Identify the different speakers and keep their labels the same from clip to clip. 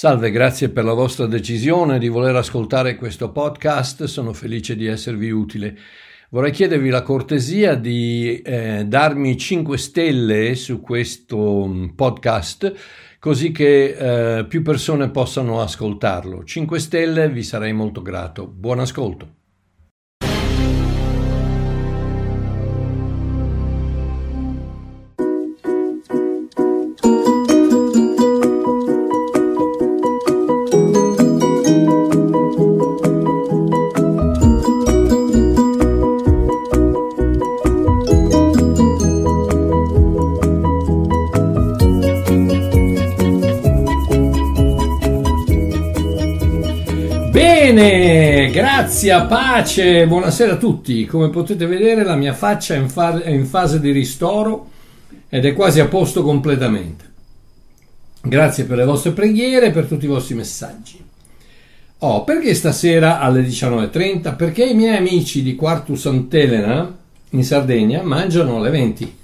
Speaker 1: Salve, grazie per la vostra decisione di voler ascoltare questo podcast, sono felice di esservi utile. Vorrei chiedervi la cortesia di eh, darmi 5 stelle su questo mm, podcast così che eh, più persone possano ascoltarlo. 5 stelle, vi sarei molto grato. Buon ascolto. Bene, grazie, pace, buonasera a tutti. Come potete vedere la mia faccia è in, fa- è in fase di ristoro ed è quasi a posto completamente. Grazie per le vostre preghiere e per tutti i vostri messaggi. Oh, perché stasera alle 19.30? Perché i miei amici di Quartu Sant'Elena in Sardegna mangiano alle 20.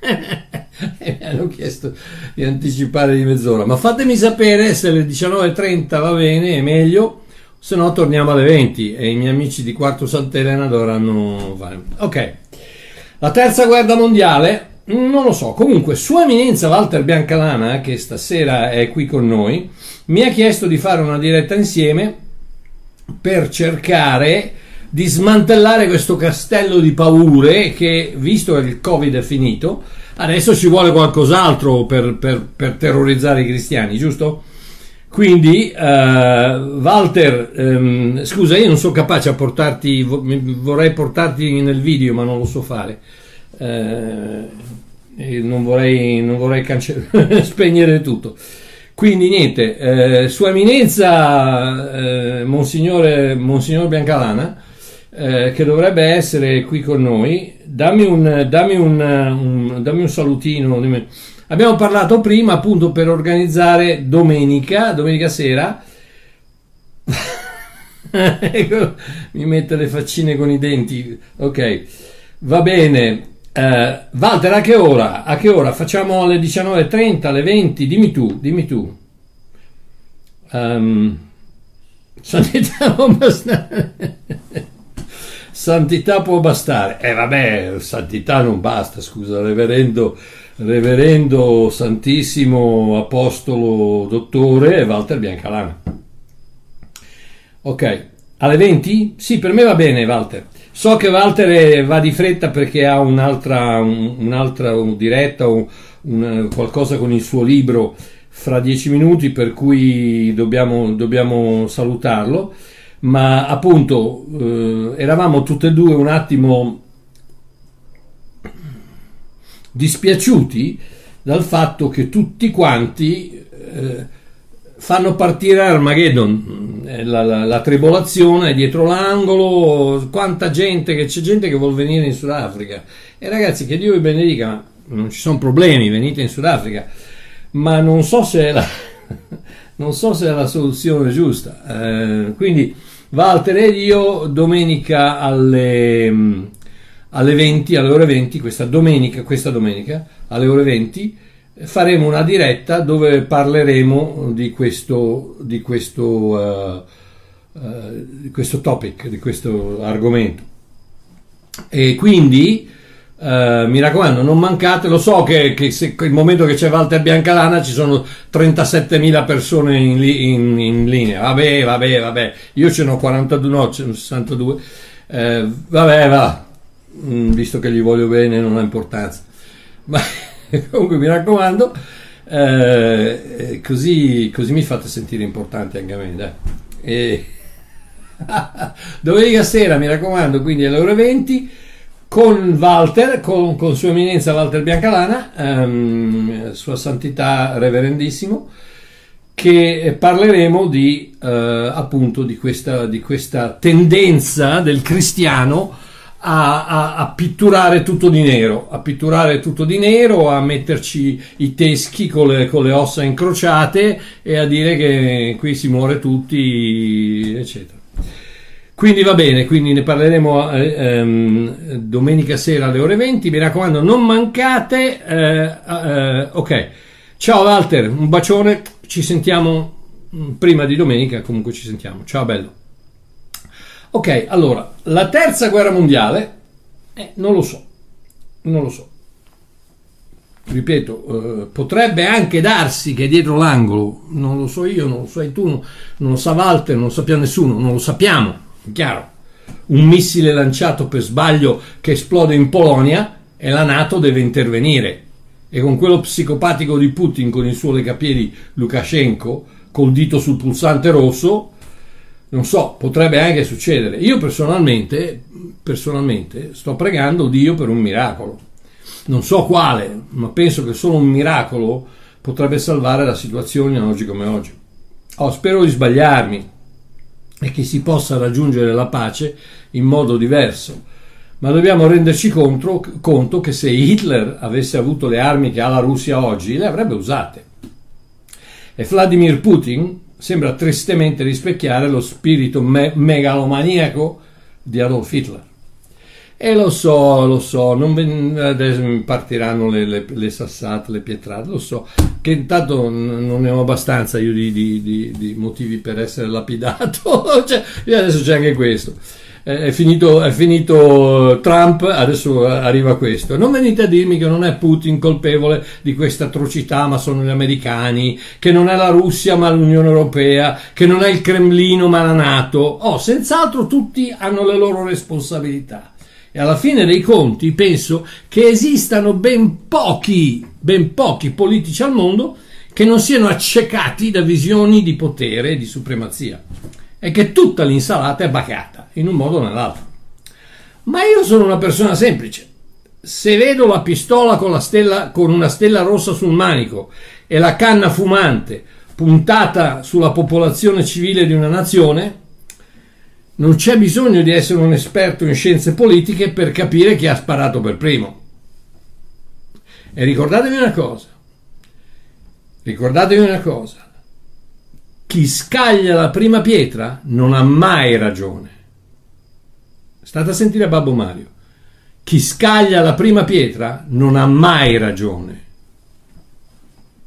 Speaker 1: e mi hanno chiesto di anticipare di mezz'ora. Ma fatemi sapere se alle 19.30 va bene, è meglio, se no torniamo alle 20 e i miei amici di Quarto Sant'Elena dovranno fare. Ok, la terza guerra mondiale, non lo so, comunque Sua Eminenza Walter Biancalana, che stasera è qui con noi, mi ha chiesto di fare una diretta insieme per cercare di smantellare questo castello di paure che, visto che il Covid è finito, adesso ci vuole qualcos'altro per, per, per terrorizzare i cristiani, giusto? Quindi, uh, Walter, um, scusa, io non sono capace a portarti, vorrei portarti nel video, ma non lo so fare. Uh, non vorrei, non vorrei cancell- spegnere tutto. Quindi niente, eh, Sua Eminenza, eh, Monsignore, Monsignor Biancalana, eh, che dovrebbe essere qui con noi, dammi un, dammi un, un, dammi un salutino. Dimmi. Abbiamo parlato prima appunto per organizzare domenica, domenica sera. ecco, mi mette le faccine con i denti. Ok, va bene. Uh, Walter, a che ora? A che ora? Facciamo alle 19.30, alle 20? Dimmi tu, dimmi tu. Um, santità santità può bastare. E eh, vabbè, santità non basta, scusa, reverendo, reverendo santissimo apostolo dottore Walter Biancalana. Ok, alle 20? Sì, per me va bene Walter. So che Walter va di fretta perché ha un'altra, un'altra diretta o un, qualcosa con il suo libro fra dieci minuti per cui dobbiamo, dobbiamo salutarlo ma appunto eh, eravamo tutte e due un attimo dispiaciuti dal fatto che tutti quanti eh, fanno partire Armageddon, eh, la, la, la, tribolazione dietro l'angolo, quanta gente che c'è gente che vuole venire in Sudafrica. E ragazzi che Dio vi benedica, non ci sono problemi, venite in Sudafrica, ma non so se è la, so se è la soluzione giusta, eh, quindi Walter ed io domenica alle, mm, alle 20, alle ore 20, questa domenica, questa domenica alle ore 20 faremo una diretta dove parleremo di questo, di questo, uh, uh, di questo topic, di questo argomento. E quindi Uh, mi raccomando, non mancate. Lo so che, che se, il momento che c'è Walter Biancalana ci sono 37.000 persone in, in, in, linea. Vabbè, vabbè, vabbè. Io ce n'ho 42, no, ce n'ho 62. Uh, vabbè, va. Mm, visto che gli voglio bene, non ha importanza. Ma comunque mi raccomando, uh, così, così, mi fate sentire importante anche a me. Dai. E... Domenica sera, mi raccomando, quindi alle ore 20 con Walter, con, con Sua Eminenza Walter Biancalana, ehm, Sua Santità Reverendissimo, che parleremo di eh, appunto di questa, di questa, tendenza del cristiano a, a, a, pitturare tutto di nero, a pitturare tutto di nero, a metterci i teschi con le, con le ossa incrociate e a dire che qui si muore tutti, eccetera. Quindi va bene, quindi ne parleremo eh, ehm, domenica sera alle ore 20. Mi raccomando, non mancate. Eh, eh, ok, ciao Walter, un bacione. ci sentiamo mm, prima di domenica, comunque ci sentiamo. Ciao bello. Ok, allora, la terza guerra mondiale, eh, non lo so, non lo so. Ripeto, eh, potrebbe anche darsi che dietro l'angolo, non lo so io, non lo sai tu, non lo sa Walter, non lo sappiamo nessuno, non lo sappiamo, è chiaro. Un missile lanciato per sbaglio che esplode in Polonia e la Nato deve intervenire. E con quello psicopatico di Putin con il suo legapiedi Lukashenko, col dito sul pulsante rosso, non so, potrebbe anche succedere. Io personalmente, personalmente sto pregando Dio per un miracolo. Non so quale, ma penso che solo un miracolo potrebbe salvare la situazione oggi come oggi. Oh, spero di sbagliarmi e che si possa raggiungere la pace in modo diverso. Ma dobbiamo renderci conto, conto che se Hitler avesse avuto le armi che ha la Russia oggi, le avrebbe usate. E Vladimir Putin sembra tristemente rispecchiare lo spirito me- megalomaniaco di Adolf Hitler. E lo so, lo so, non partiranno le, le, le, sassate, le pietrate, lo so, che intanto non ne ho abbastanza io di, di, di, di motivi per essere lapidato, cioè, adesso c'è anche questo è finito, è finito, Trump, adesso arriva questo. Non venite a dirmi che non è Putin colpevole di questa atrocità, ma sono gli americani, che non è la Russia ma l'Unione Europea, che non è il Cremlino ma la Nato. Oh, senz'altro tutti hanno le loro responsabilità. E alla fine dei conti penso che esistano ben pochi, ben pochi politici al mondo che non siano accecati da visioni di potere e di supremazia è che tutta l'insalata è bacata, in un modo o nell'altro. Ma io sono una persona semplice. Se vedo la pistola con, la stella, con una stella rossa sul manico e la canna fumante puntata sulla popolazione civile di una nazione, non c'è bisogno di essere un esperto in scienze politiche per capire chi ha sparato per primo. E ricordatevi una cosa, ricordatevi una cosa, chi scaglia la prima pietra non ha mai ragione. State a sentire Babbo Mario. Chi scaglia la prima pietra non ha mai ragione.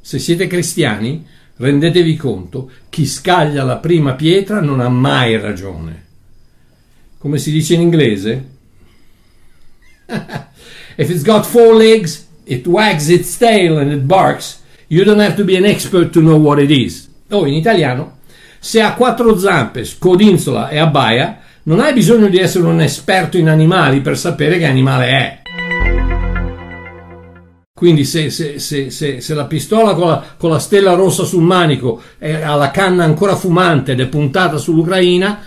Speaker 1: Se siete cristiani, rendetevi conto, chi scaglia la prima pietra non ha mai ragione. Come si dice in inglese? If it's got four legs, it wags its tail and it barks. You don't have to be an expert to know what it is o in italiano, se ha quattro zampe, scodinzola e abbaia, non hai bisogno di essere un esperto in animali per sapere che animale è. Quindi se, se, se, se la pistola con la, con la, stella rossa sul manico ha la canna ancora fumante ed è puntata sull'Ucraina,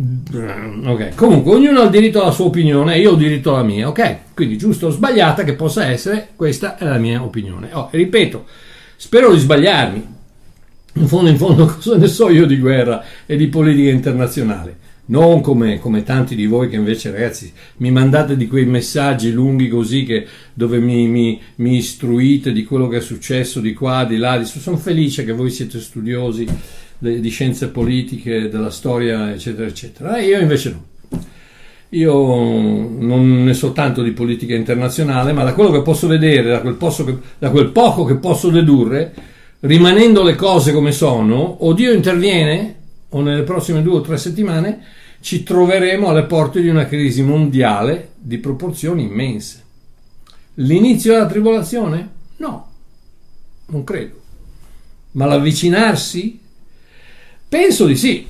Speaker 1: mm, ok. Comunque ognuno ha il diritto alla sua opinione io ho il diritto alla mia, ok? Quindi giusto o sbagliata che possa essere, questa è la mia opinione. Oh, ripeto, spero di sbagliarmi, in fondo in fondo cosa ne so io di guerra e di politica internazionale? Non come, come, tanti di voi che invece ragazzi mi mandate di quei messaggi lunghi così che, dove mi, mi, mi, istruite di quello che è successo di qua, di là, di, sono felice che voi siete studiosi di scienze politiche, della storia eccetera eccetera, e io invece no. Io non ne so tanto di politica internazionale, ma da quello che posso vedere, da quel, che, da quel poco che posso dedurre, rimanendo le cose come sono, o Dio interviene, o nelle prossime due o tre settimane ci troveremo alle porte di una crisi mondiale di proporzioni immense. L'inizio della tribolazione? No, non credo. Ma l'avvicinarsi? Penso di sì.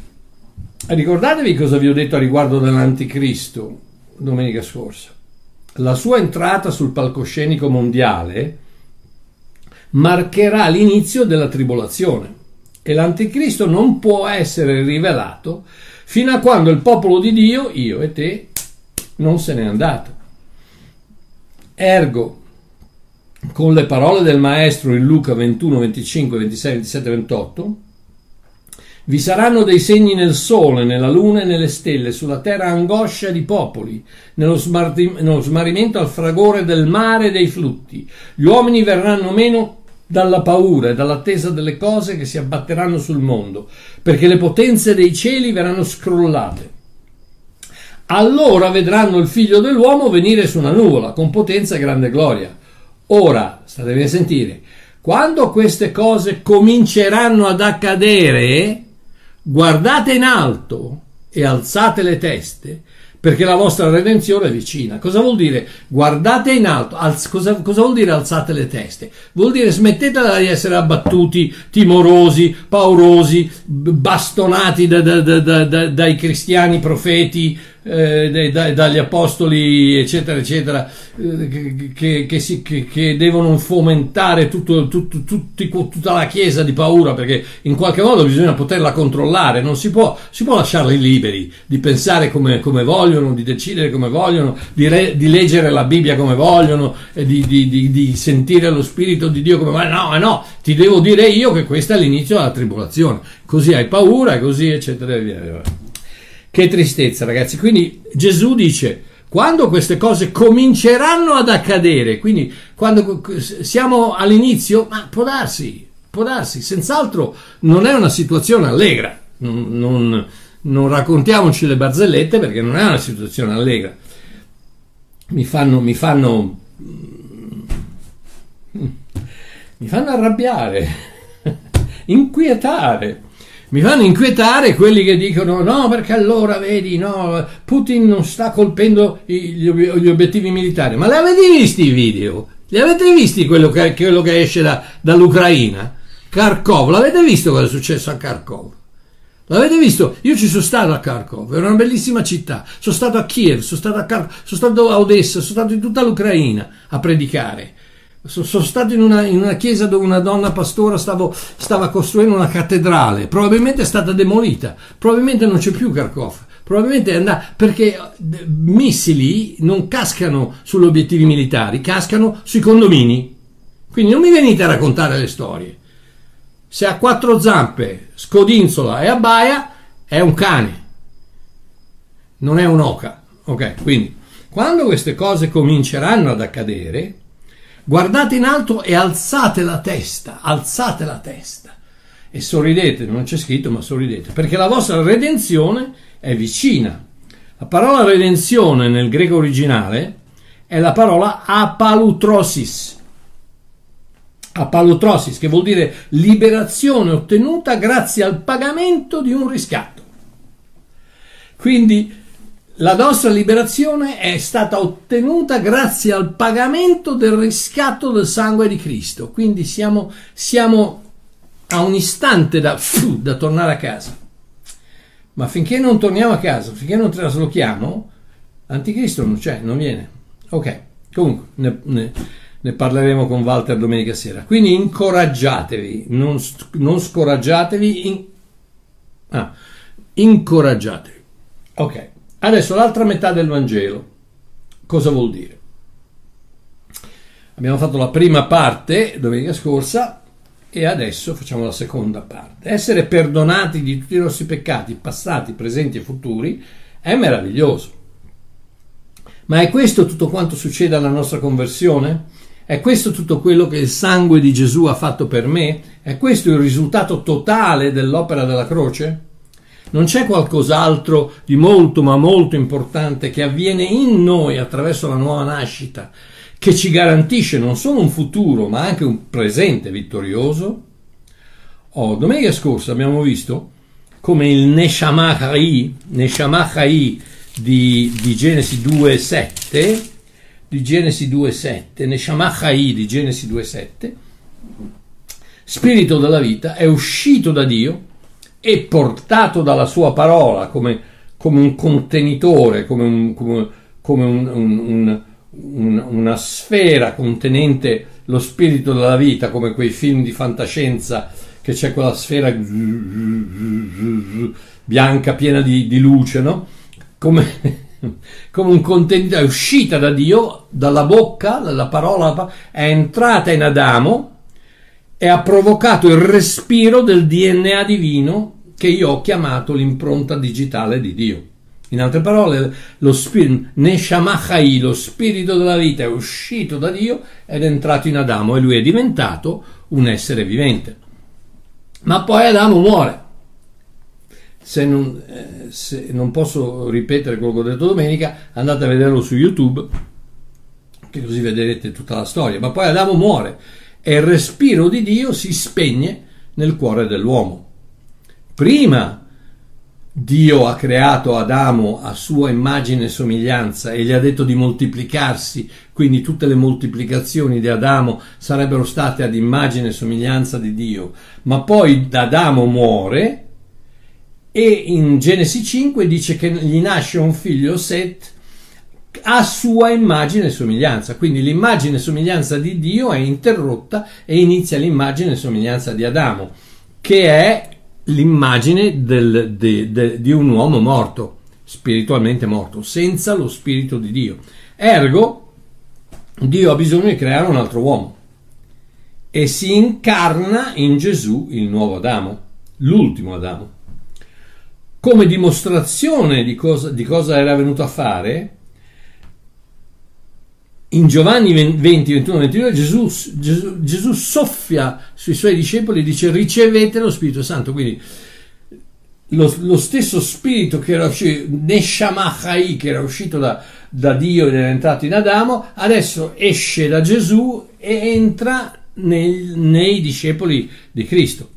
Speaker 1: Ricordatevi cosa vi ho detto a riguardo dell'anticristo domenica scorsa. La sua entrata sul palcoscenico mondiale marcherà l'inizio della tribolazione e l'anticristo non può essere rivelato fino a quando il popolo di Dio, io e te, non se n'è andato. Ergo, con le parole del Maestro in Luca 21, 25, 26, 27, 28, vi saranno dei segni nel sole, nella luna e nelle stelle, sulla terra angoscia di popoli, nello, smarrimento al fragore del mare e dei flutti. Gli uomini verranno meno dalla paura e dall'attesa delle cose che si abbatteranno sul mondo, perché le potenze dei cieli verranno scrollate. Allora vedranno il figlio dell'uomo venire su una nuvola con potenza e grande gloria. Ora, statevi a sentire, quando queste cose cominceranno ad accadere, guardate in alto e alzate le teste, perché la vostra redenzione è vicina. Cosa vuol dire? Guardate in alto. Alz- cosa, cosa, vuol dire alzate le teste? Vuol dire smettetela di essere abbattuti, timorosi, paurosi, bastonati da, da, da, dai cristiani profeti, eh, dai, dagli apostoli, eccetera, eccetera, eh, che, che, si, che, che, devono fomentare tutto, tutto, tutti, tutta la Chiesa di paura, perché in qualche modo bisogna poterla controllare, non si può, si può lasciarli liberi di pensare come, come vogliono, di decidere come vogliono, di, re, di, leggere la Bibbia come vogliono, di, di, di, sentire lo Spirito di Dio come vogliono. No, no, ti devo dire io che questo è l'inizio della tribolazione, così hai paura, così, eccetera, e via. Che tristezza, ragazzi. Quindi Gesù dice: quando queste cose cominceranno ad accadere, quindi quando siamo all'inizio, ma può darsi, può darsi, senz'altro non è una situazione allegra. Non, non, non raccontiamoci le barzellette perché non è una situazione allegra. Mi fanno, mi fanno, mi fanno arrabbiare, inquietare mi fanno inquietare quelli che dicono no perché allora vedi no, Putin non sta colpendo gli, obiettivi militari ma li avete visti i video? li avete visti quello che, quello che esce da, dall'Ucraina? Kharkov, l'avete visto cosa è successo a Kharkov? L'avete visto? Io ci sono stato a Kharkov, è una bellissima città. Sono stato a Kiev, sono stato a, Kharkov, sono stato a Odessa, sono stato in tutta l'Ucraina a predicare. Sono stato in una, in una, chiesa dove una donna pastora stavo, stava costruendo una cattedrale, probabilmente è stata demolita, probabilmente non c'è più Kharkov, probabilmente è andata perché missili non cascano sugli obiettivi militari, cascano sui condomini. Quindi non mi venite a raccontare le storie. Se ha quattro zampe, scodinzola e abbaia, è un cane, non è un'oca. Ok, quindi quando queste cose cominceranno ad accadere, Guardate in alto e alzate la testa, alzate la testa e sorridete, non c'è scritto ma sorridete, perché la vostra redenzione è vicina. La parola redenzione nel greco originale è la parola apalutrosis. Apalutrosis, che vuol dire liberazione ottenuta grazie al pagamento di un riscatto. Quindi la nostra liberazione è stata ottenuta grazie al pagamento del riscatto del sangue di Cristo. Quindi siamo, siamo a un istante da, da, tornare a casa. Ma finché non torniamo a casa, finché non traslochiamo, l'anticristo non c'è, non viene. Ok, comunque ne, ne, ne parleremo con Walter domenica sera. Quindi incoraggiatevi, non, non scoraggiatevi, in, ah, incoraggiatevi. Ok. Adesso l'altra metà del Vangelo. Cosa vuol dire? Abbiamo fatto la prima parte domenica scorsa e adesso facciamo la seconda parte. Essere perdonati di tutti i nostri peccati, passati, presenti e futuri, è meraviglioso. Ma è questo tutto quanto succede alla nostra conversione? È questo tutto quello che il sangue di Gesù ha fatto per me? È questo il risultato totale dell'opera della croce? Non c'è qualcos'altro di molto ma molto importante che avviene in noi attraverso la nuova nascita, che ci garantisce non solo un futuro ma anche un presente vittorioso? Oh, domenica scorsa abbiamo visto come il Neshama Chai, Neshama Chai di, di Genesi 2.7, di Genesi 2.7, Neshama di Genesi 2.7, spirito della vita, è uscito da Dio e portato dalla sua parola come, come un contenitore, come, un, come, come un, un, una sfera contenente lo spirito della vita, come quei film di fantascienza che c'è quella sfera bianca piena di, di luce, no? Come, come un contenitore, è uscita da Dio, dalla bocca, dalla parola, è entrata in Adamo e ha provocato il respiro del DNA divino che io ho chiamato l'impronta digitale di Dio. In altre parole, lo spirito, Neshamachai, lo spirito della vita, è uscito da Dio ed è entrato in Adamo e lui è diventato un essere vivente. Ma poi Adamo muore. Se non, eh, se non posso ripetere quello che ho detto domenica, andate a vederlo su YouTube, che così vedrete tutta la storia. Ma poi Adamo muore e il respiro di Dio si spegne nel cuore dell'uomo. Prima Dio ha creato Adamo a sua immagine e somiglianza e gli ha detto di moltiplicarsi, quindi tutte le moltiplicazioni di Adamo sarebbero state ad immagine e somiglianza di Dio. Ma poi Adamo muore e in Genesi 5 dice che gli nasce un figlio Set a sua immagine e somiglianza. Quindi l'immagine e somiglianza di Dio è interrotta e inizia l'immagine e somiglianza di Adamo, che è l'immagine del, de, de, di un uomo morto, spiritualmente morto, senza lo spirito di Dio. Ergo, Dio ha bisogno di creare un altro uomo e si incarna in Gesù il nuovo Adamo, l'ultimo Adamo. Come dimostrazione di cosa, di cosa era venuto a fare, in Giovanni 20, 21, 22 Gesù, Gesù, Gesù, soffia sui suoi discepoli e dice ricevete lo Spirito Santo. Quindi lo, lo stesso Spirito che era uscito, Neshamachai, che era uscito da, da Dio ed era entrato in Adamo, adesso esce da Gesù e entra nei, nei discepoli di Cristo.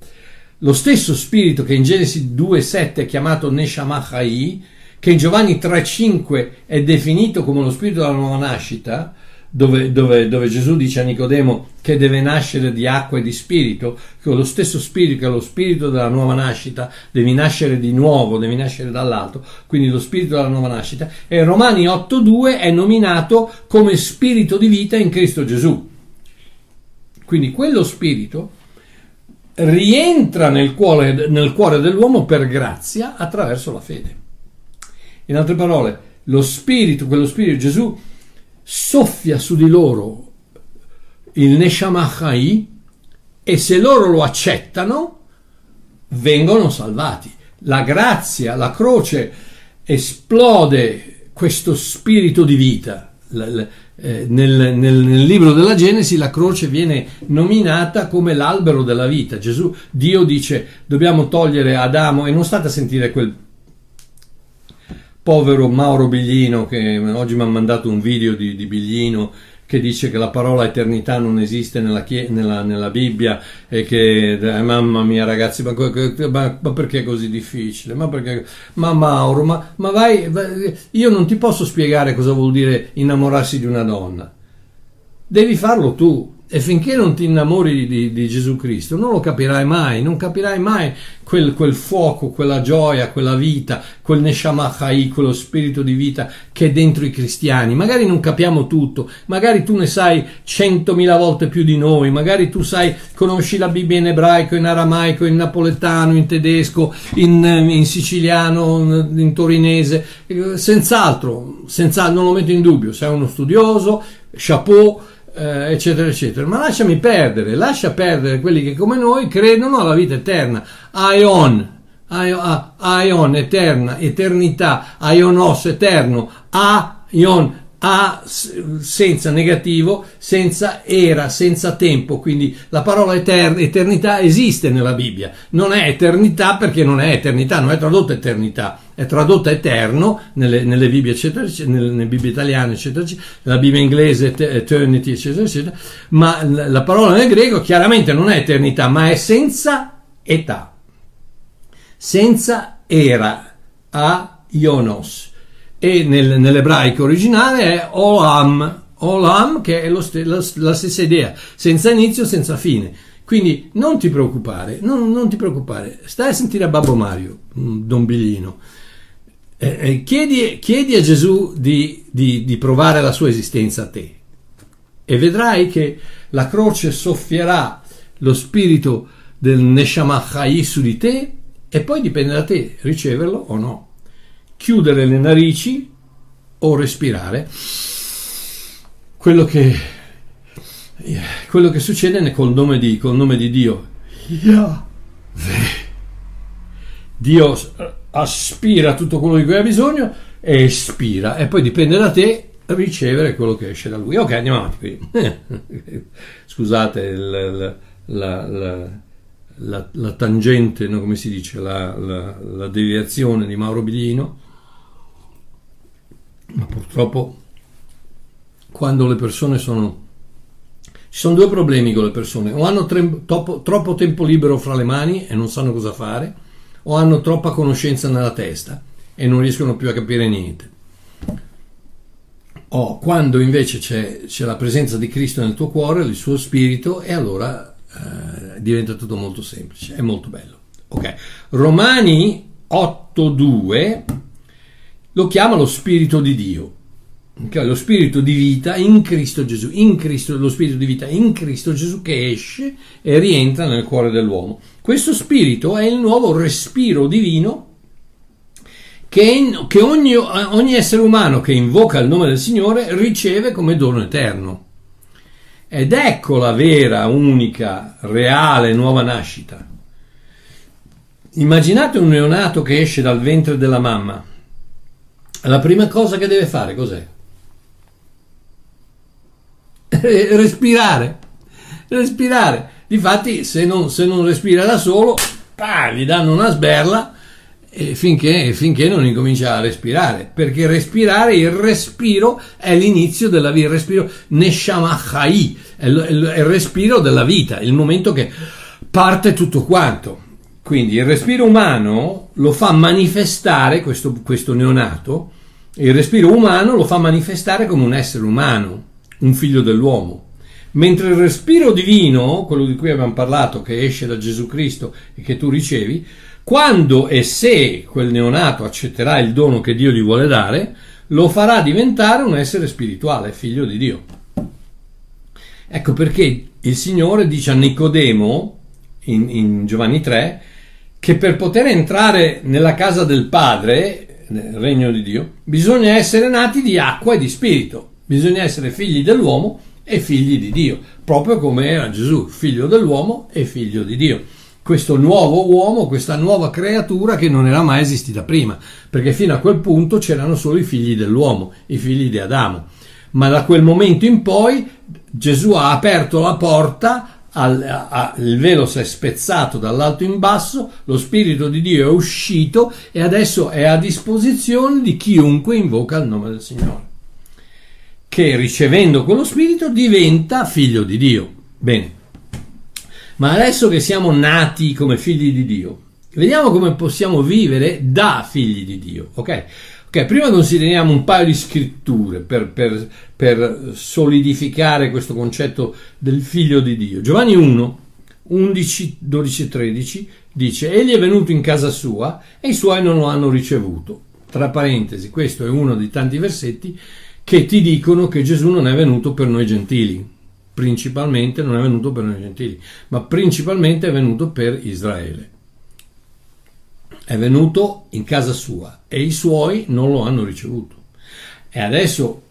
Speaker 1: Lo stesso Spirito che in Genesi 2,7 è chiamato Neshamachai, che in Giovanni 3,5 è definito come lo Spirito della nuova nascita, dove, dove, dove, Gesù dice a Nicodemo che deve nascere di acqua e di spirito, che lo stesso spirito, che è lo spirito della nuova nascita, devi nascere di nuovo, devi nascere dall'alto, quindi lo spirito della nuova nascita, e Romani 8.2 è nominato come spirito di vita in Cristo Gesù. Quindi quello spirito rientra nel cuore, nel cuore dell'uomo per grazia attraverso la fede. In altre parole, lo spirito, quello spirito Gesù, soffia su di loro il Neshamachai e se loro lo accettano vengono salvati. La grazia, la croce esplode questo spirito di vita. Eh, nel, nel, nel, libro della Genesi la croce viene nominata come l'albero della vita. Gesù, Dio dice dobbiamo togliere Adamo e non state a sentire quel povero Mauro Biglino che oggi mi ha mandato un video di, di Biglino che dice che la parola eternità non esiste nella, nella, nella Bibbia e che eh, mamma mia ragazzi ma, ma, ma, perché è così difficile? Ma, perché, ma Mauro ma, ma vai, vai io non ti posso spiegare cosa vuol dire innamorarsi di una donna. Devi farlo tu e finché non ti innamori di, di, Gesù Cristo non lo capirai mai, non capirai mai quel, quel fuoco, quella gioia, quella vita, quel Neshamachai, quello spirito di vita che è dentro i cristiani. Magari non capiamo tutto, magari tu ne sai centomila volte più di noi, magari tu sai, conosci la Bibbia in ebraico, in aramaico, in napoletano, in tedesco, in, in siciliano, in torinese, senz'altro, senz'altro, non lo metto in dubbio, sei uno studioso, chapeau, eh, eccetera, eccetera. Ma lasciami perdere, lascia perdere quelli che come noi credono alla vita eterna. Aion, aion, eterna, eternità, aionos, eterno, aion, a senza negativo, senza era, senza tempo, quindi la parola eterna, eternità esiste nella Bibbia, non è eternità perché non è eternità, non è tradotta eternità, è tradotta eterno nelle, nelle Bibbie, eccetera, nelle, nelle, Bibbie italiane, eccetera, nella Bibbia inglese eternity, eccetera, eccetera, ma la parola nel greco chiaramente non è eternità, ma è senza età, senza era, a ionos e nel, nell'ebraico originale è Olam, Olam che è st- la, la, stessa idea, senza inizio, senza fine. Quindi non ti preoccupare, non, non ti preoccupare, stai a sentire a Babbo Mario, Don Biglino. Eh, eh, chiedi, chiedi, a Gesù di, di, di provare la sua esistenza a te e vedrai che la croce soffierà lo spirito del Neshamachai su di te e poi dipende da te riceverlo o no chiudere le narici o respirare. Quello che, quello che succede col nome di, col nome di Dio. Dio aspira tutto quello di cui ha bisogno e espira e poi dipende da te ricevere quello che esce da lui. Ok, andiamo avanti. Scusate il, la, la, la, la, tangente, no, come si dice, la, deviazione di Mauro Biglino ma purtroppo quando le persone sono Ci sono due problemi con le persone, o hanno tre, troppo, troppo tempo libero fra le mani e non sanno cosa fare, o hanno troppa conoscenza nella testa e non riescono più a capire niente. O quando invece c'è, c'è la presenza di Cristo nel tuo cuore, il suo spirito, e allora eh, diventa tutto molto semplice, è molto bello. Ok, Romani 8.2 lo chiama lo spirito di Dio. Okay, lo spirito di vita in Cristo Gesù, in Cristo, lo spirito di vita in Cristo Gesù che esce e rientra nel cuore dell'uomo. Questo spirito è il nuovo respiro divino che, che ogni, ogni essere umano che invoca il nome del Signore riceve come dono eterno. Ed ecco la vera, unica, reale nuova nascita. Immaginate un neonato che esce dal ventre della mamma. La prima cosa che deve fare cos'è? respirare, respirare. Difatti, se non, se non respira da solo, bah, gli danno una sberla eh, finché, finché, non incomincia a respirare. Perché respirare, il respiro è l'inizio della vita. Il respiro Neshama Chai, è il, è il respiro della vita, il momento che parte tutto quanto. Quindi il respiro umano lo fa manifestare, questo, questo neonato, il respiro umano lo fa manifestare come un essere umano un figlio dell'uomo. Mentre il respiro divino, quello di cui abbiamo parlato, che esce da Gesù Cristo e che tu ricevi, quando e se quel neonato accetterà il dono che Dio gli vuole dare, lo farà diventare un essere spirituale, figlio di Dio. Ecco perché il Signore dice a Nicodemo, in, in Giovanni 3, che per poter entrare nella casa del Padre, nel regno di Dio, bisogna essere nati di acqua e di spirito. Bisogna essere figli dell'uomo e figli di Dio, proprio come era Gesù, figlio dell'uomo e figlio di Dio. Questo nuovo uomo, questa nuova creatura che non era mai esistita prima, perché fino a quel punto c'erano solo i figli dell'uomo, i figli di Adamo. Ma da quel momento in poi Gesù ha aperto la porta al, a, il velo si è spezzato dall'alto in basso, lo Spirito di Dio è uscito e adesso è a disposizione di chiunque invoca il nome del Signore che ricevendo quello spirito diventa figlio di Dio. Bene, ma adesso che siamo nati come figli di Dio, vediamo come possiamo vivere da figli di Dio, ok? Ok, prima consideriamo un paio di scritture per, per, per solidificare questo concetto del figlio di Dio. Giovanni 1, 11, 12 e 13 dice: Egli è venuto in casa sua e i suoi non lo hanno ricevuto. Tra parentesi, questo è uno dei tanti versetti che ti dicono che Gesù non è venuto per noi gentili, principalmente non è venuto per noi gentili, ma principalmente è venuto per Israele. È venuto in casa sua e i suoi non lo hanno ricevuto. E adesso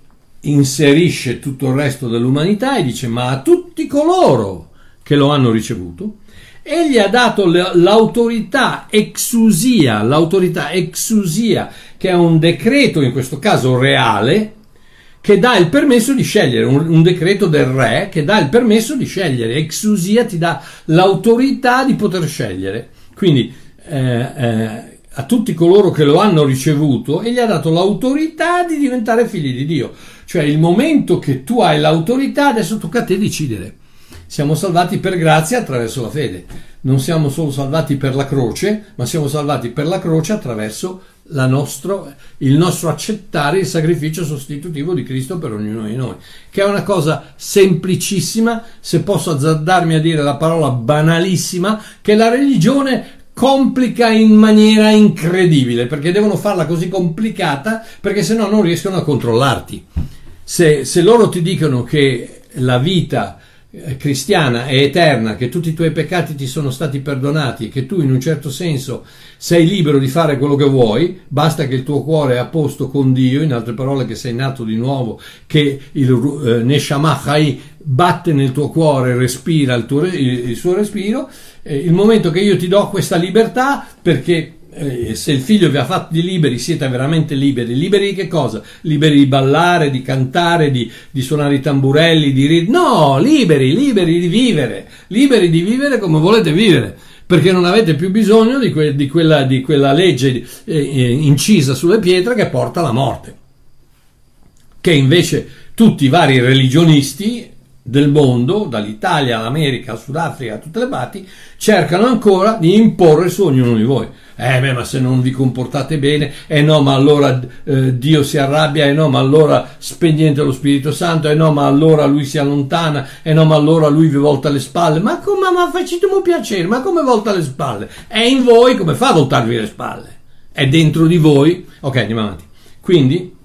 Speaker 1: inserisce tutto il resto dell'umanità e dice ma a tutti coloro che lo hanno ricevuto, egli ha dato l'autorità exusia, l'autorità exusia che è un decreto in questo caso reale, che dà il permesso di scegliere, un, un, decreto del re che dà il permesso di scegliere, exusia ti dà l'autorità di poter scegliere. Quindi eh, eh, a tutti coloro che lo hanno ricevuto e gli ha dato l'autorità di diventare figli di Dio. Cioè il momento che tu hai l'autorità, adesso tocca a te decidere. Siamo salvati per grazia attraverso la fede. Non siamo solo salvati per la croce, ma siamo salvati per la croce attraverso nostro, il nostro accettare il sacrificio sostitutivo di Cristo per ognuno di noi, che è una cosa semplicissima, se posso azzardarmi a dire la parola banalissima, che la religione complica in maniera incredibile, perché devono farla così complicata, perché se no non riescono a controllarti. Se, se loro ti dicono che la vita cristiana è eterna, che tutti i tuoi peccati ti sono stati perdonati, che tu in un certo senso sei libero di fare quello che vuoi, basta che il tuo cuore è a posto con Dio, in altre parole che sei nato di nuovo, che il eh, Neshama batte nel tuo cuore, respira il, tuo, il, il suo respiro, eh, il momento che io ti do questa libertà perché eh, se il figlio vi ha fatti liberi, siete veramente liberi. Liberi di che cosa? Liberi di ballare, di cantare, di, di suonare i tamburelli, di ridere. No, liberi, liberi di vivere. Liberi di vivere come volete vivere. Perché non avete più bisogno di, que- di, quella, di quella, legge eh, eh, incisa sulle pietre che porta alla morte. Che invece tutti i vari religionisti del mondo, dall'Italia all'America, al Sudafrica, a tutte le parti, cercano ancora di imporre su ognuno di voi. Eh beh, ma se non vi comportate bene, eh no, ma allora eh, Dio si arrabbia, eh no, ma allora spegnete lo Spirito Santo, eh no, ma allora lui si allontana, eh no, ma allora lui vi volta le spalle. Ma come, ma facetemi piacere, ma come volta le spalle? È in voi, come fa a voltarvi le spalle? È dentro di voi. Ok, andiamo avanti. Quindi,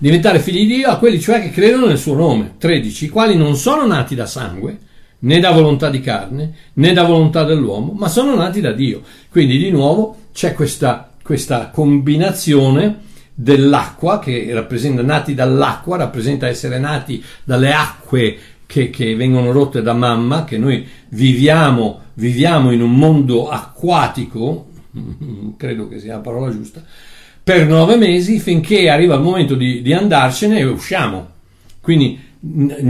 Speaker 1: diventare figli di Dio a quelli cioè che credono nel suo nome, 13, i quali non sono nati da sangue, né da volontà di carne, né da volontà dell'uomo, ma sono nati da Dio. Quindi di nuovo c'è questa, questa combinazione dell'acqua che rappresenta nati dall'acqua, rappresenta essere nati dalle acque che, che, vengono rotte da mamma, che noi viviamo, viviamo in un mondo acquatico, credo che sia la parola giusta, per nove mesi finché arriva il momento di, di andarcene e usciamo. Quindi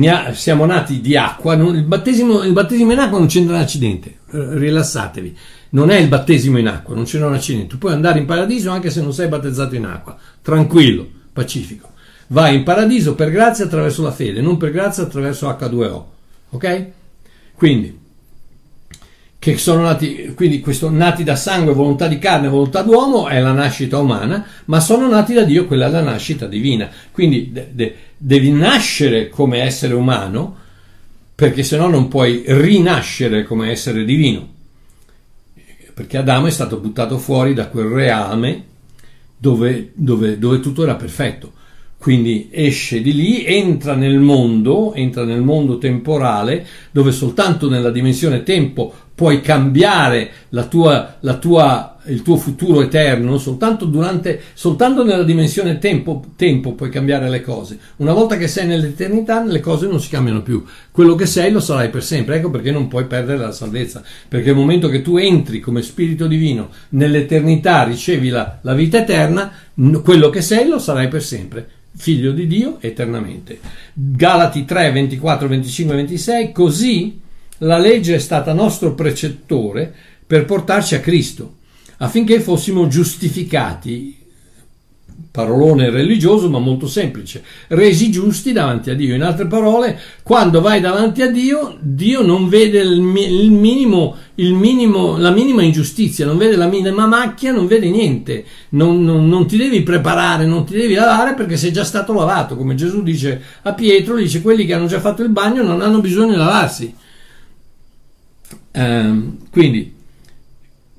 Speaker 1: ha, siamo nati di acqua, non, il, battesimo, il, battesimo, in acqua non c'entra un accidente, rilassatevi, non è il battesimo in acqua, non c'entra un accidente, tu puoi andare in paradiso anche se non sei battezzato in acqua, tranquillo, pacifico. Vai in paradiso per grazia attraverso la fede, non per grazia attraverso H2O, ok? Quindi, che sono nati, quindi questo nati da sangue, volontà di carne, volontà d'uomo è la nascita umana, ma sono nati da Dio, quella è la nascita divina. Quindi de, de, devi nascere come essere umano, perché se no non puoi rinascere come essere divino. Perché Adamo è stato buttato fuori da quel reame dove, dove, dove tutto era perfetto. Quindi esce di lì, entra nel mondo, entra nel mondo temporale, dove soltanto nella dimensione tempo puoi cambiare la tua, la tua, il tuo futuro eterno, soltanto, durante, soltanto nella dimensione tempo, tempo puoi cambiare le cose. Una volta che sei nell'eternità, le cose non si cambiano più. Quello che sei lo sarai per sempre. Ecco perché non puoi perdere la salvezza. Perché il momento che tu entri come Spirito Divino nell'eternità, ricevi la, la vita eterna, quello che sei lo sarai per sempre figlio di Dio eternamente. Galati 3, 24, 25 26, così la legge è stata nostro precettore per portarci a Cristo, affinché fossimo giustificati, parolone religioso ma molto semplice, resi giusti davanti a Dio. In altre parole, quando vai davanti a Dio, Dio non vede il, minimo, il minimo, la minima ingiustizia, non vede la minima macchia, non vede niente, non, non, non, ti devi preparare, non ti devi lavare perché sei già stato lavato, come Gesù dice a Pietro, dice quelli che hanno già fatto il bagno non hanno bisogno di lavarsi Um, quindi,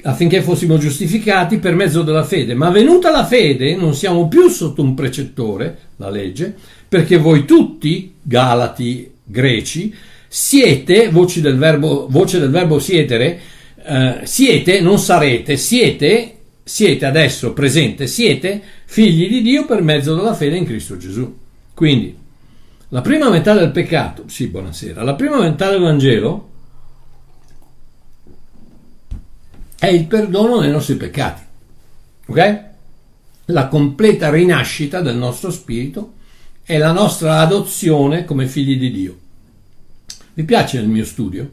Speaker 1: affinché fossimo giustificati per mezzo della fede. Ma venuta la fede, non siamo più sotto un precettore, la legge, perché voi tutti, Galati, greci, siete, voce del verbo, voce del verbo sietere, uh, siete, non sarete, siete, siete adesso presente, siete figli di Dio per mezzo della fede in Cristo Gesù. Quindi, la prima metà del peccato, sì, buonasera, la prima metà del Vangelo è il perdono dei nostri peccati. Ok? La completa rinascita del nostro spirito è la nostra adozione come figli di Dio. Vi piace il mio studio?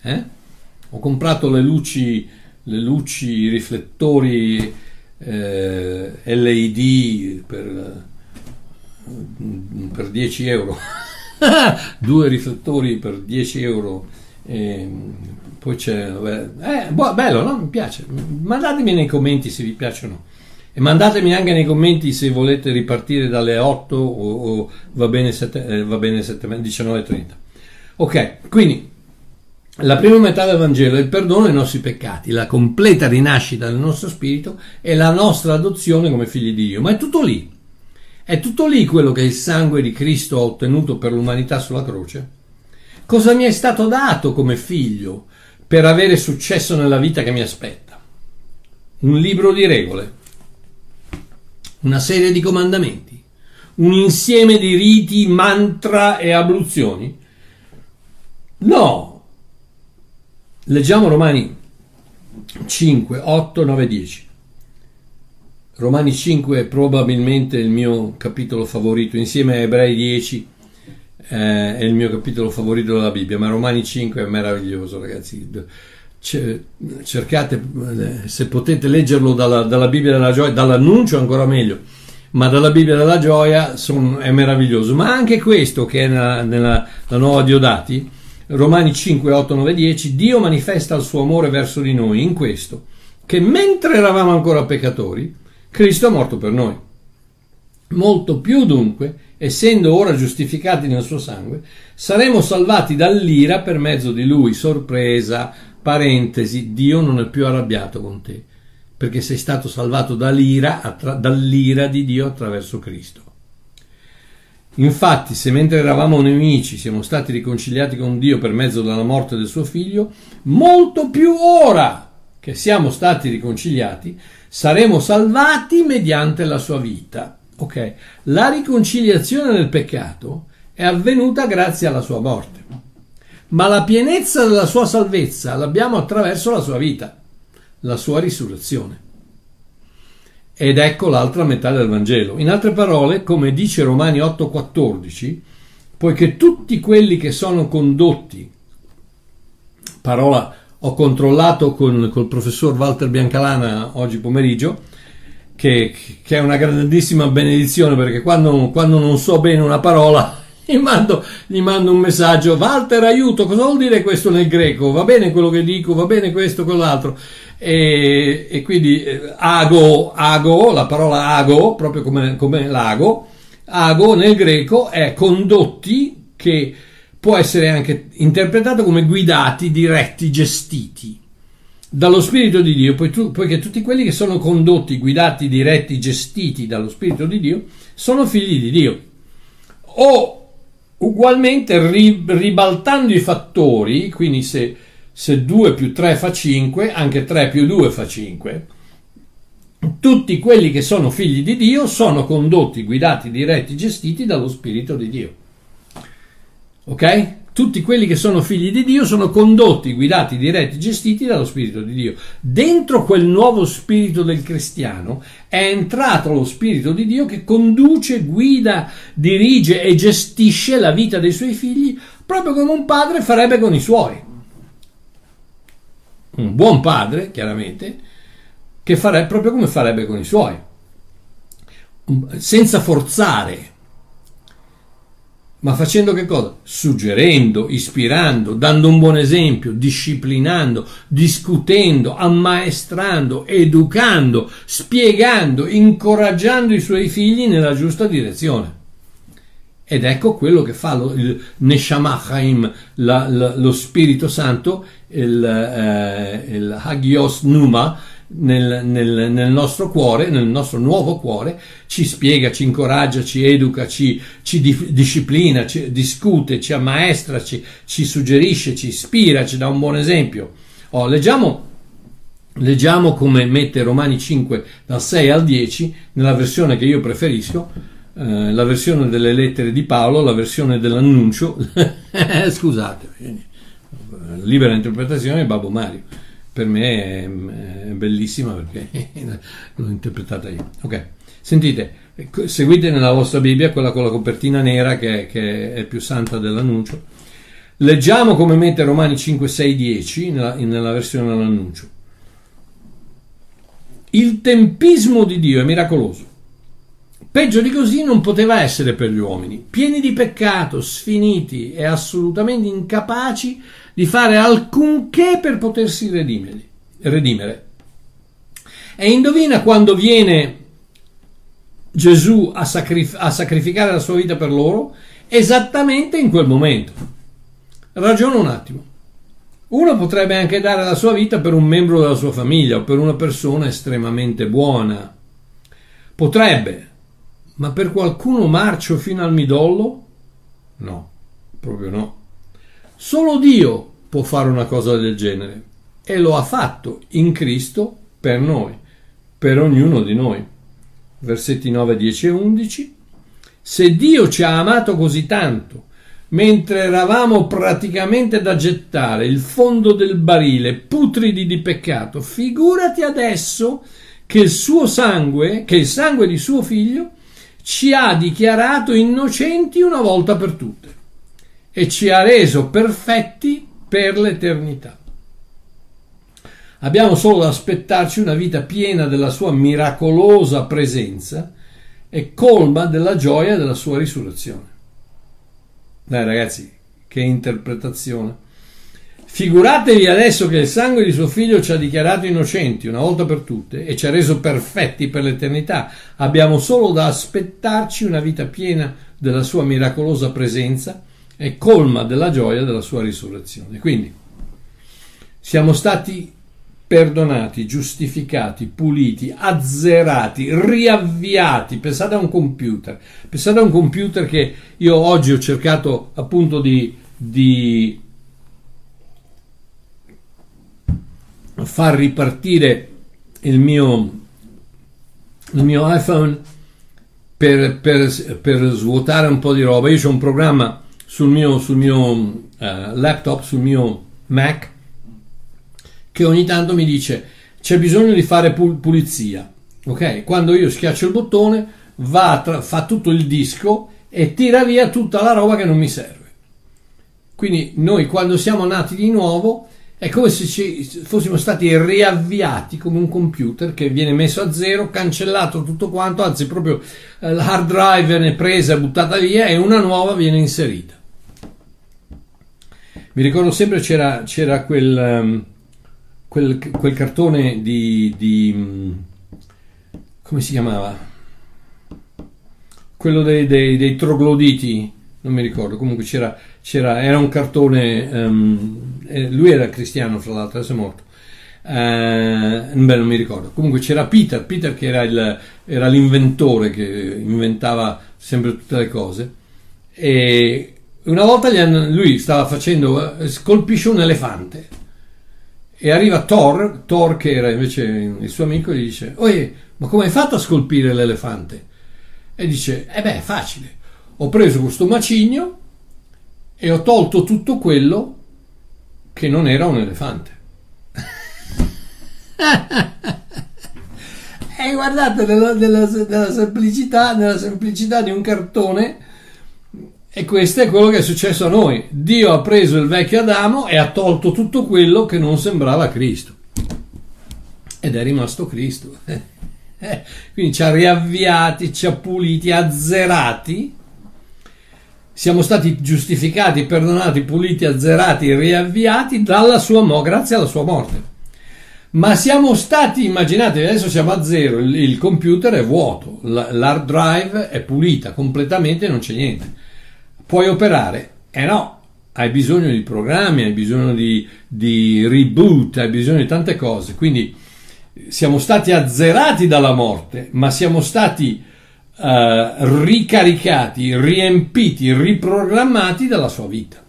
Speaker 1: Eh? Ho comprato le luci, le luci i riflettori eh, LED per, per 10 euro. Due riflettori per 10 euro. Eh, poi c'è, eh, boh, bello, no? Mi piace. Mandatemi nei commenti se vi piacciono. E mandatemi anche nei commenti se volete ripartire dalle 8 o, o va bene, 7, eh, va bene 7, 19.30. Ok, quindi la prima metà del Vangelo è il perdono dei nostri peccati, la completa rinascita del nostro spirito e la nostra adozione come figli di Dio. Ma è tutto lì. È tutto lì quello che il sangue di Cristo ha ottenuto per l'umanità sulla croce. Cosa mi è stato dato come figlio? Per avere successo nella vita che mi aspetta. Un libro di regole, una serie di comandamenti, un insieme di riti, mantra e abluzioni? No. Leggiamo Romani 5, 8, 9, 10. Romani 5 è probabilmente il mio capitolo favorito, insieme a Ebrei 10 eh, è il mio capitolo favorito della Bibbia, ma Romani 5 è meraviglioso, ragazzi. Cercate, eh, se potete leggerlo dalla, dalla Bibbia della gioia, dall'annuncio ancora meglio. ma dalla Bibbia della gioia son, è meraviglioso. Ma anche questo che è nella, nella nuova Diodati, Romani 5, 8, 9, 10, Dio manifesta il suo amore verso di noi in questo, che mentre eravamo ancora peccatori, Cristo è morto per noi. Molto più dunque, essendo ora giustificati nel suo sangue, saremo salvati dall'ira per mezzo di lui. Sorpresa, parentesi, Dio non è più arrabbiato con te, perché sei stato salvato dall'ira, attra- dall'ira di Dio attraverso Cristo. Infatti, se mentre eravamo nemici siamo stati riconciliati con Dio per mezzo della morte del suo figlio, molto più ora che siamo stati riconciliati, saremo salvati mediante la sua vita. Ok, la riconciliazione del peccato è avvenuta grazie alla sua morte, ma la pienezza della sua salvezza l'abbiamo attraverso la sua vita, la sua risurrezione. Ed ecco l'altra metà del Vangelo. In altre parole, come dice Romani 8:14, poiché tutti quelli che sono condotti, parola ho controllato con il professor Walter Biancalana oggi pomeriggio, che, che, è una grandissima benedizione perché quando, quando non so bene una parola gli mando, gli mando, un messaggio Walter aiuto cosa vuol dire questo nel greco? Va bene quello che dico va bene questo quell'altro. E, e quindi eh, ago, ago la parola ago proprio come, come lago ago nel greco è condotti che può essere anche interpretato come guidati diretti gestiti dallo Spirito di Dio, poiché tutti quelli che sono condotti, guidati, diretti, gestiti dallo Spirito di Dio, sono figli di Dio. O ugualmente ribaltando i fattori, quindi se, se 2 più 3 fa 5, anche 3 più 2 fa 5, tutti quelli che sono figli di Dio sono condotti, guidati, diretti, gestiti dallo Spirito di Dio. Ok? Tutti quelli che sono figli di Dio sono condotti, guidati, diretti, gestiti dallo Spirito di Dio. Dentro quel nuovo spirito del cristiano è entrato lo Spirito di Dio che conduce, guida, dirige e gestisce la vita dei suoi figli proprio come un padre farebbe con i suoi. Un buon padre, chiaramente, che farebbe proprio come farebbe con i suoi, senza forzare ma facendo che cosa? Suggerendo, ispirando, dando un buon esempio, disciplinando, discutendo, ammaestrando, educando, spiegando, incoraggiando i suoi figli nella giusta direzione. Ed ecco quello che fa lo, il Neshamachaim, la, la, lo Spirito Santo, il, eh, il Hagios Numa, nel, nel, nel, nostro cuore, nel nostro nuovo cuore, ci spiega, ci incoraggia, ci educa, ci, ci di, disciplina, ci discute, ci ammaestra, ci, ci, suggerisce, ci ispira, ci dà un buon esempio. Oh, leggiamo, leggiamo come mette Romani 5 dal 6 al 10 nella versione che io preferisco. Eh, la versione delle lettere di Paolo, la versione dell'annuncio, scusate, libera interpretazione Babbo Mario per me è, è bellissima perché l'ho interpretata io. Ok, sentite, seguite nella vostra Bibbia quella con la copertina nera che, che è più santa dell'annuncio. Leggiamo come mette Romani 5, 6, 10 nella, nella versione dell'annuncio. Il tempismo di Dio è miracoloso. Peggio di così non poteva essere per gli uomini, pieni di peccato, sfiniti e assolutamente incapaci di fare alcunché per potersi redimere. E indovina quando viene Gesù a, sacrif- a sacrificare la sua vita per loro? Esattamente in quel momento. Ragiona un attimo. Uno potrebbe anche dare la sua vita per un membro della sua famiglia o per una persona estremamente buona. Potrebbe, ma per qualcuno marcio fino al midollo? No, proprio no. Solo Dio può fare una cosa del genere e lo ha fatto in Cristo per noi, per ognuno di noi. Versetti 9, 10 e 11. Se Dio ci ha amato così tanto, mentre eravamo praticamente da gettare il fondo del barile, putridi di peccato, figurati adesso che il suo sangue, che il sangue di suo figlio, ci ha dichiarato innocenti una volta per tutte e ci ha reso perfetti per l'eternità. Abbiamo solo da aspettarci una vita piena della sua miracolosa presenza e colma della gioia della sua risurrezione. Dai ragazzi, che interpretazione. Figuratevi adesso che il sangue di suo figlio ci ha dichiarato innocenti una volta per tutte e ci ha reso perfetti per l'eternità. Abbiamo solo da aspettarci una vita piena della sua miracolosa presenza e colma della gioia della sua risurrezione. Quindi siamo stati perdonati, giustificati, puliti, azzerati, riavviati. Pensate a un computer. Pensate a un computer che io oggi ho cercato appunto di, di far ripartire il mio, il mio iPhone per, per, per, svuotare un po' di roba. Io ho un programma sul mio, sul mio uh, laptop, sul mio Mac, che ogni tanto mi dice c'è bisogno di fare pulizia. Ok? Quando io schiaccio il bottone, tra, fa tutto il disco e tira via tutta la roba che non mi serve. Quindi noi quando siamo nati di nuovo è come se ci fossimo stati riavviati come un computer che viene messo a zero, cancellato tutto quanto, anzi proprio eh, l'hard drive viene presa e buttata via e una nuova viene inserita. Mi ricordo sempre c'era, c'era quel, um, quel, quel, cartone di, di, mm, come si chiamava? Quello dei, dei, dei trogloditi, non mi ricordo, comunque c'era, c'era era un cartone um, lui era cristiano fra l'altro, adesso è morto. Eh, beh, non mi ricordo. Comunque c'era Peter, Peter che era, il, era l'inventore che inventava sempre tutte le cose. E una volta lui stava facendo, eh, scolpisce un elefante e arriva Thor, Thor che era invece il suo amico, e gli dice, Oye, ma come hai fatto a scolpire l'elefante? E dice, eh beh, è facile. Ho preso questo macigno e ho tolto tutto quello che non era un elefante. e guardate nella, nella, nella, semplicità, nella semplicità di un cartone e questo è quello che è successo a noi. Dio ha preso il vecchio Adamo e ha tolto tutto quello che non sembrava Cristo. Ed è rimasto Cristo. Quindi ci ha riavviati, ci ha puliti, azzerati siamo stati giustificati, perdonati, puliti, azzerati, riavviati dalla sua mo- grazie alla sua morte. Ma siamo stati, immaginate, adesso siamo a zero, il, il computer è vuoto, l'hard drive è pulita completamente, non c'è niente. Puoi operare? Eh no, hai bisogno di programmi, hai bisogno di, di reboot, hai bisogno di tante cose. Quindi siamo stati azzerati dalla morte, ma siamo stati uh, ricaricati, riempiti, riprogrammati dalla sua vita.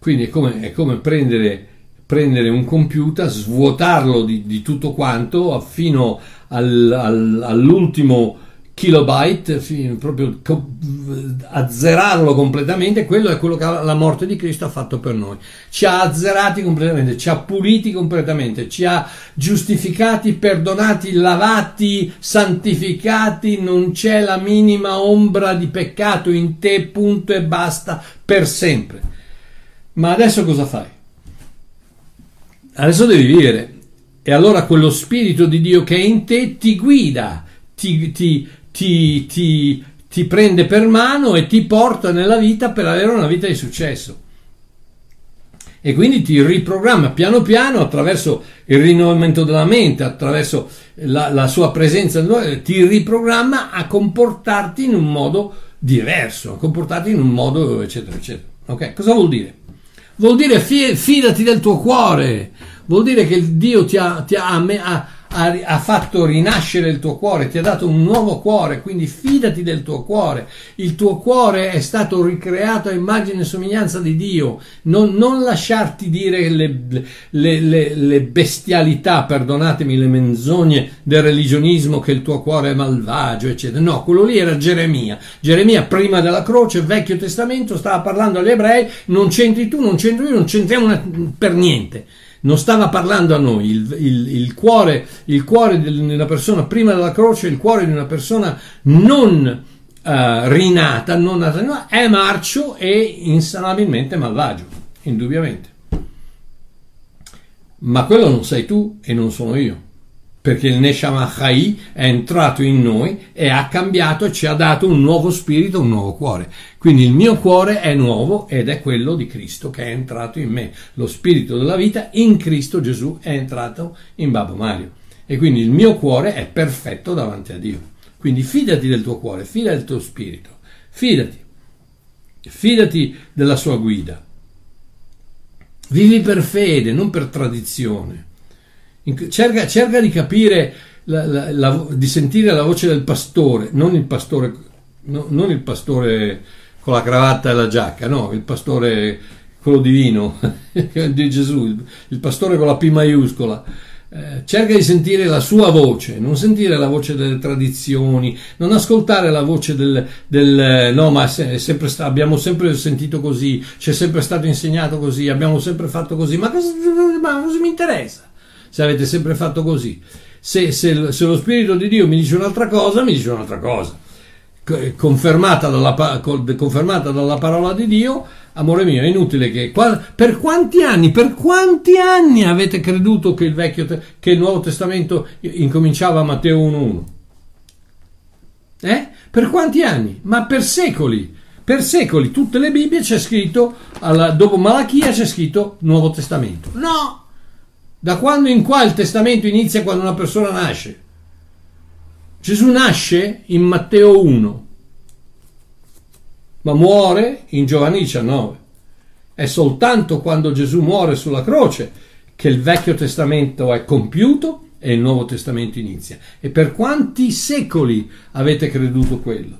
Speaker 1: Quindi è come, è come prendere, prendere, un computer, svuotarlo di, di tutto quanto fino al, al, all'ultimo kilobyte, proprio azzerarlo completamente, quello è quello che la morte di Cristo ha fatto per noi. Ci ha azzerati completamente, ci ha puliti completamente, ci ha giustificati, perdonati, lavati, santificati, non c'è la minima ombra di peccato in te, punto e basta, per sempre. Ma adesso cosa fai? Adesso devi vivere. E allora quello Spirito di Dio che è in te ti guida, ti, ti, ti, ti, ti prende per mano e ti porta nella vita per avere una vita di successo e quindi ti riprogramma piano piano attraverso il rinnovamento della mente, attraverso la, la, sua presenza, ti riprogramma a comportarti in un modo diverso, a comportarti in un modo eccetera eccetera. Ok? Cosa vuol dire? Vuol dire fidati del tuo cuore, vuol dire che Dio ti ha, ti ha, ha ha, ha, fatto rinascere il tuo cuore, ti ha dato un nuovo cuore, quindi fidati del tuo cuore. Il tuo cuore è stato ricreato a immagine e somiglianza di Dio. Non, non lasciarti dire le, le, le, le, bestialità, perdonatemi, le menzogne del religionismo che il tuo cuore è malvagio, eccetera. No, quello lì era Geremia. Geremia prima della croce, Vecchio Testamento, stava parlando agli ebrei, non c'entri tu, non c'entro io, non c'entriamo per niente non stava parlando a noi, il, il, il cuore, il cuore di una persona prima della croce, il cuore di una persona non uh, rinata, non nata, è marcio e insanabilmente malvagio, indubbiamente. Ma quello non sei tu e non sono io. Perché il Neshama Chai è entrato in noi e ha cambiato e ci ha dato un nuovo spirito, un nuovo cuore. Quindi il mio cuore è nuovo ed è quello di Cristo che è entrato in me. Lo spirito della vita in Cristo Gesù è entrato in Babbo Mario. E quindi il mio cuore è perfetto davanti a Dio. Quindi fidati del tuo cuore, fidati del tuo spirito, fidati, fidati della sua guida. Vivi per fede, non per tradizione. Cerca, cerca di capire, la, la, la, di sentire la voce del pastore, non il pastore, no, non il pastore con la cravatta e la giacca, no, il pastore, quello divino, di Gesù, il pastore con la P maiuscola. Eh, cerca di sentire la sua voce, non sentire la voce delle tradizioni, non ascoltare la voce del, del no, ma sempre abbiamo sempre sentito così, ci è sempre stato insegnato così, abbiamo sempre fatto così, ma cosa, ma cosa mi interessa se avete sempre fatto così? Se, se, se lo Spirito di Dio mi dice un'altra cosa, mi dice un'altra cosa. Confermata dalla, confermata dalla parola di Dio, Amore mio, è inutile che... Per quanti anni, per quanti anni avete creduto che il, vecchio, che il Nuovo Testamento incominciava a Matteo 1.1? Eh? Per quanti anni? Ma per secoli. Per secoli, tutte le Bibbie c'è scritto, alla, dopo Malachia c'è scritto Nuovo Testamento. No! Da quando in qua il testamento inizia quando una persona nasce? Gesù nasce in Matteo 1 ma muore in Giovanni 19. È soltanto quando Gesù muore sulla croce che il Vecchio Testamento è compiuto e il Nuovo Testamento inizia. E per quanti secoli avete creduto quello?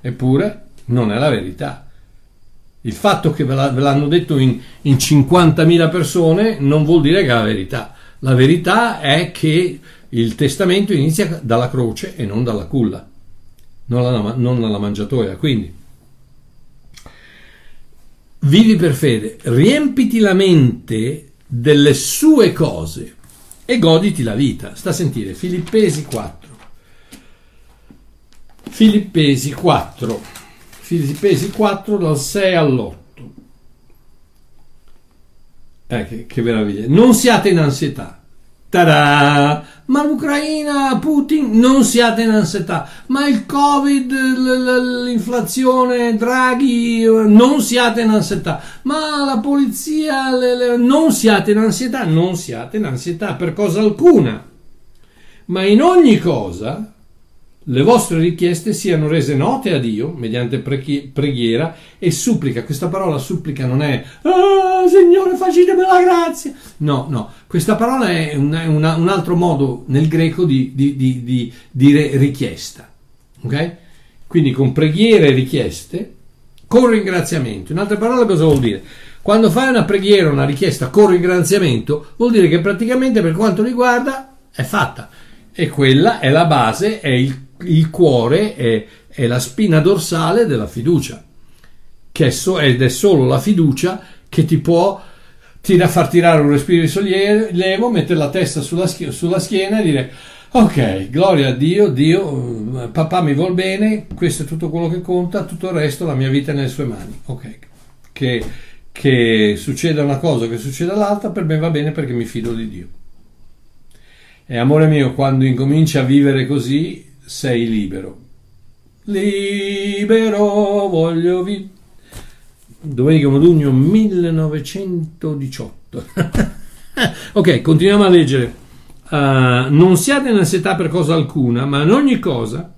Speaker 1: Eppure non è la verità. Il fatto che ve l'hanno detto in, in 50.000 persone non vuol dire che è la verità. La verità è che il testamento inizia dalla croce e non dalla culla, non dalla, non dalla mangiatoia. Quindi vivi per fede, riempiti la mente delle sue cose e goditi la vita. Sta a sentire Filippesi 4. Filippesi 4. Filippesi 4 dal 6 all'8. Eh, che, che meraviglia. Non siate in ansietà. Ta-da! Ma l'Ucraina, Putin, non siate in ansietà. Ma il Covid, l'inflazione, Draghi, non siate in ansietà. Ma la polizia, le, le, non siate in ansietà. Non siate in ansietà per cosa alcuna. Ma in ogni cosa le vostre richieste siano rese note a Dio mediante preghiera e supplica. Questa parola supplica non è oh, Signore facitemi la grazia. No, no, questa parola è una, una, un altro modo nel greco di, di, di, di dire richiesta. Ok? Quindi con preghiere e richieste, con ringraziamento. In altre parole cosa vuol dire? Quando fai una preghiera, una richiesta con ringraziamento, vuol dire che praticamente per quanto riguarda è fatta. E quella è la base, è il il cuore è, è, la spina dorsale della fiducia, che so, ed è solo la fiducia che ti può tira, far tirare un respiro di sollievo, mettere la testa sulla, sulla schiena e dire ok, gloria a Dio, Dio, eh, papà mi vuol bene, questo è tutto quello che conta, tutto il resto la mia vita è nelle sue mani. Ok, che, che succeda una cosa, che succeda l'altra, per me va bene perché mi fido di Dio. E amore mio, quando incominci a vivere così, sei libero. Libero voglio vivere. Domenica Modugno 1918. ok, continuiamo a leggere. Uh, non siate in ansietà per cosa alcuna, ma in ogni cosa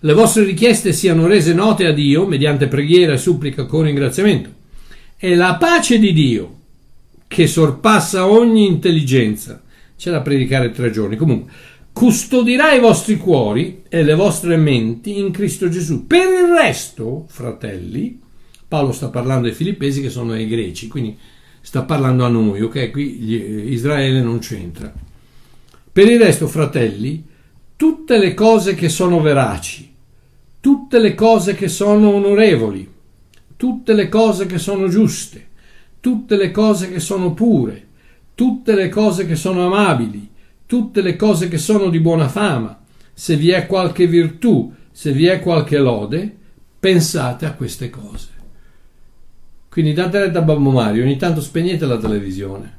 Speaker 1: le vostre richieste siano rese note a Dio mediante preghiera e supplica con ringraziamento. E la pace di Dio, che sorpassa ogni intelligenza, c'è da predicare tre giorni. Comunque, custodirà i vostri cuori e le vostre menti in Cristo Gesù. Per il resto, fratelli, Paolo sta parlando ai filippesi che sono i greci, quindi sta parlando a noi, ok? Qui Israele non c'entra. Per il resto, fratelli, tutte le cose che sono veraci, tutte le cose che sono onorevoli, tutte le cose che sono giuste, tutte le cose che sono pure, tutte le cose che sono amabili, tutte le cose che sono di buona fama, se vi è qualche virtù, se vi è qualche lode, pensate a queste cose. Quindi date retta a Babbo Mario, ogni tanto spegnete la televisione,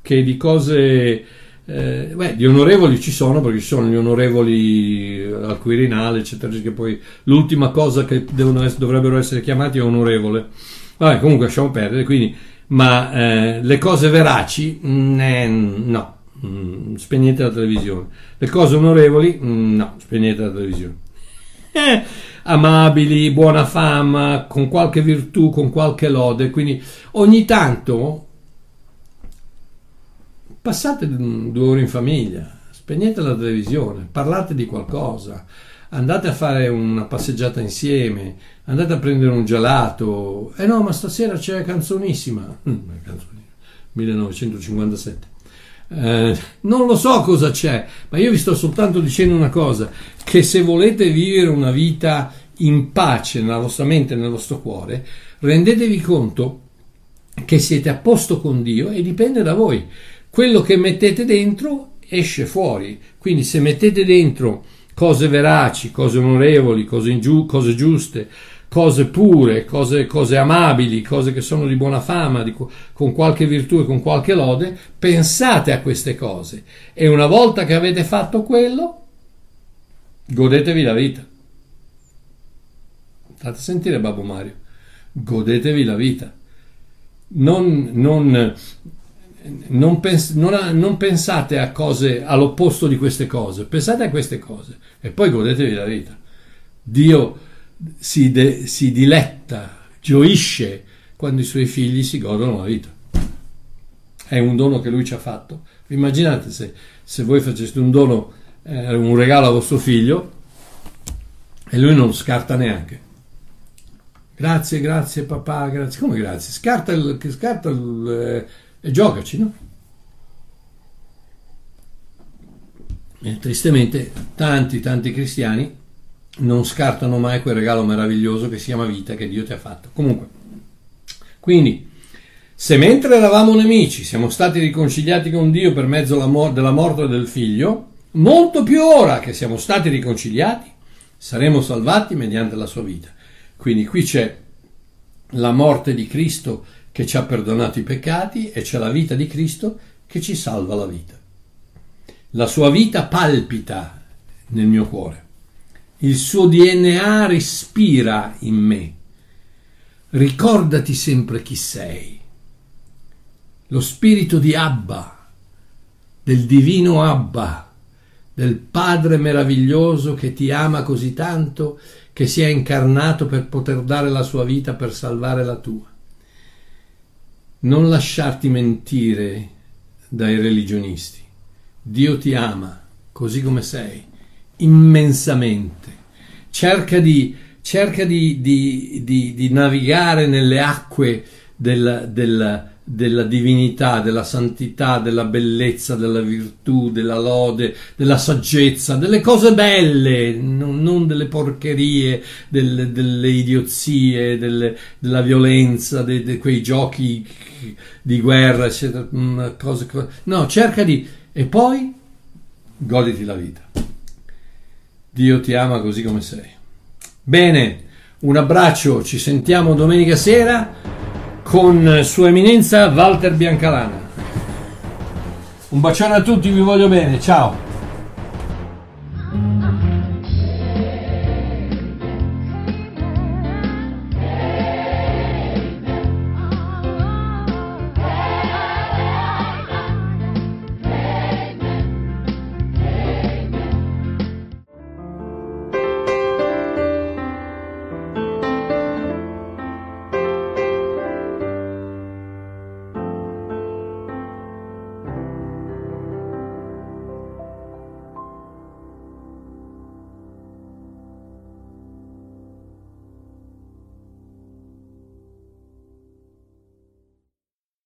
Speaker 1: che di cose eh, beh, di onorevoli ci sono perché ci sono gli onorevoli al Quirinale, eccetera, che poi l'ultima cosa che essere, dovrebbero essere chiamati è onorevole. Vabbè, comunque lasciamo perdere, quindi, ma eh, le cose veraci, eh, no, mm, spegnete la televisione. Le cose onorevoli, mm, no, spegnete la televisione. Eh, amabili, buona fama, con qualche virtù, con qualche lode, quindi ogni tanto passate due ore in famiglia, spegnete la televisione, parlate di qualcosa, andate a fare una passeggiata insieme, andate a prendere un gelato. Eh no, ma stasera c'è canzonissima. Mm, canzonissima. 1957. Eh, non lo so cosa c'è, ma io vi sto soltanto dicendo una cosa, che se volete vivere una vita in pace nella vostra mente e nel vostro cuore, rendetevi conto che siete a posto con Dio e dipende da voi quello che mettete dentro esce fuori. Quindi se mettete dentro cose veraci, cose onorevoli, cose, ingiu- cose giuste, cose pure, cose, cose, amabili, cose che sono di buona fama, di, con qualche virtù e con qualche lode, pensate a queste cose e una volta che avete fatto quello, godetevi la vita. Fate sentire Babbo Mario, godetevi la vita. Non, non non, pens- non, non, pensate a cose all'opposto di queste cose, pensate a queste cose e poi godetevi la vita. Dio si, de- si diletta, gioisce quando i suoi figli si godono la vita. È un dono che lui ci ha fatto. Immaginate se, se voi faceste un dono, eh, un regalo a vostro figlio e lui non scarta neanche. Grazie, grazie papà, grazie. Come grazie? Scarta il, scarta il, eh, e giocaci, no? E tristemente tanti, tanti cristiani non scartano mai quel regalo meraviglioso che si chiama vita che Dio ti ha fatto. Comunque, quindi, se mentre eravamo nemici siamo stati riconciliati con Dio per mezzo della morte del figlio, molto più ora che siamo stati riconciliati, saremo salvati mediante la sua vita. Quindi qui c'è la morte di Cristo che ci ha perdonato i peccati e c'è la vita di Cristo che ci salva la vita. La sua vita palpita nel mio cuore. Il suo DNA respira in me. Ricordati sempre chi sei. Lo spirito di Abba, del divino Abba, del Padre meraviglioso che ti ama così tanto che si è incarnato per poter dare la sua vita per salvare la tua non lasciarti mentire dai religionisti. Dio ti ama così come sei, immensamente. Cerca di, cerca di, di, di navigare nelle acque del, del, della divinità, della santità, della bellezza, della virtù, della lode, della saggezza, delle cose belle, non, delle porcherie, delle, delle idiozie, delle, della violenza, di de, quei giochi di guerra, eccetera, mm, cose, cose. No, cerca di... e poi goditi la vita. Dio ti ama così come sei. Bene, un abbraccio, ci sentiamo domenica sera con Sua Eminenza Walter Biancalana. Un bacione a tutti, vi voglio bene, ciao!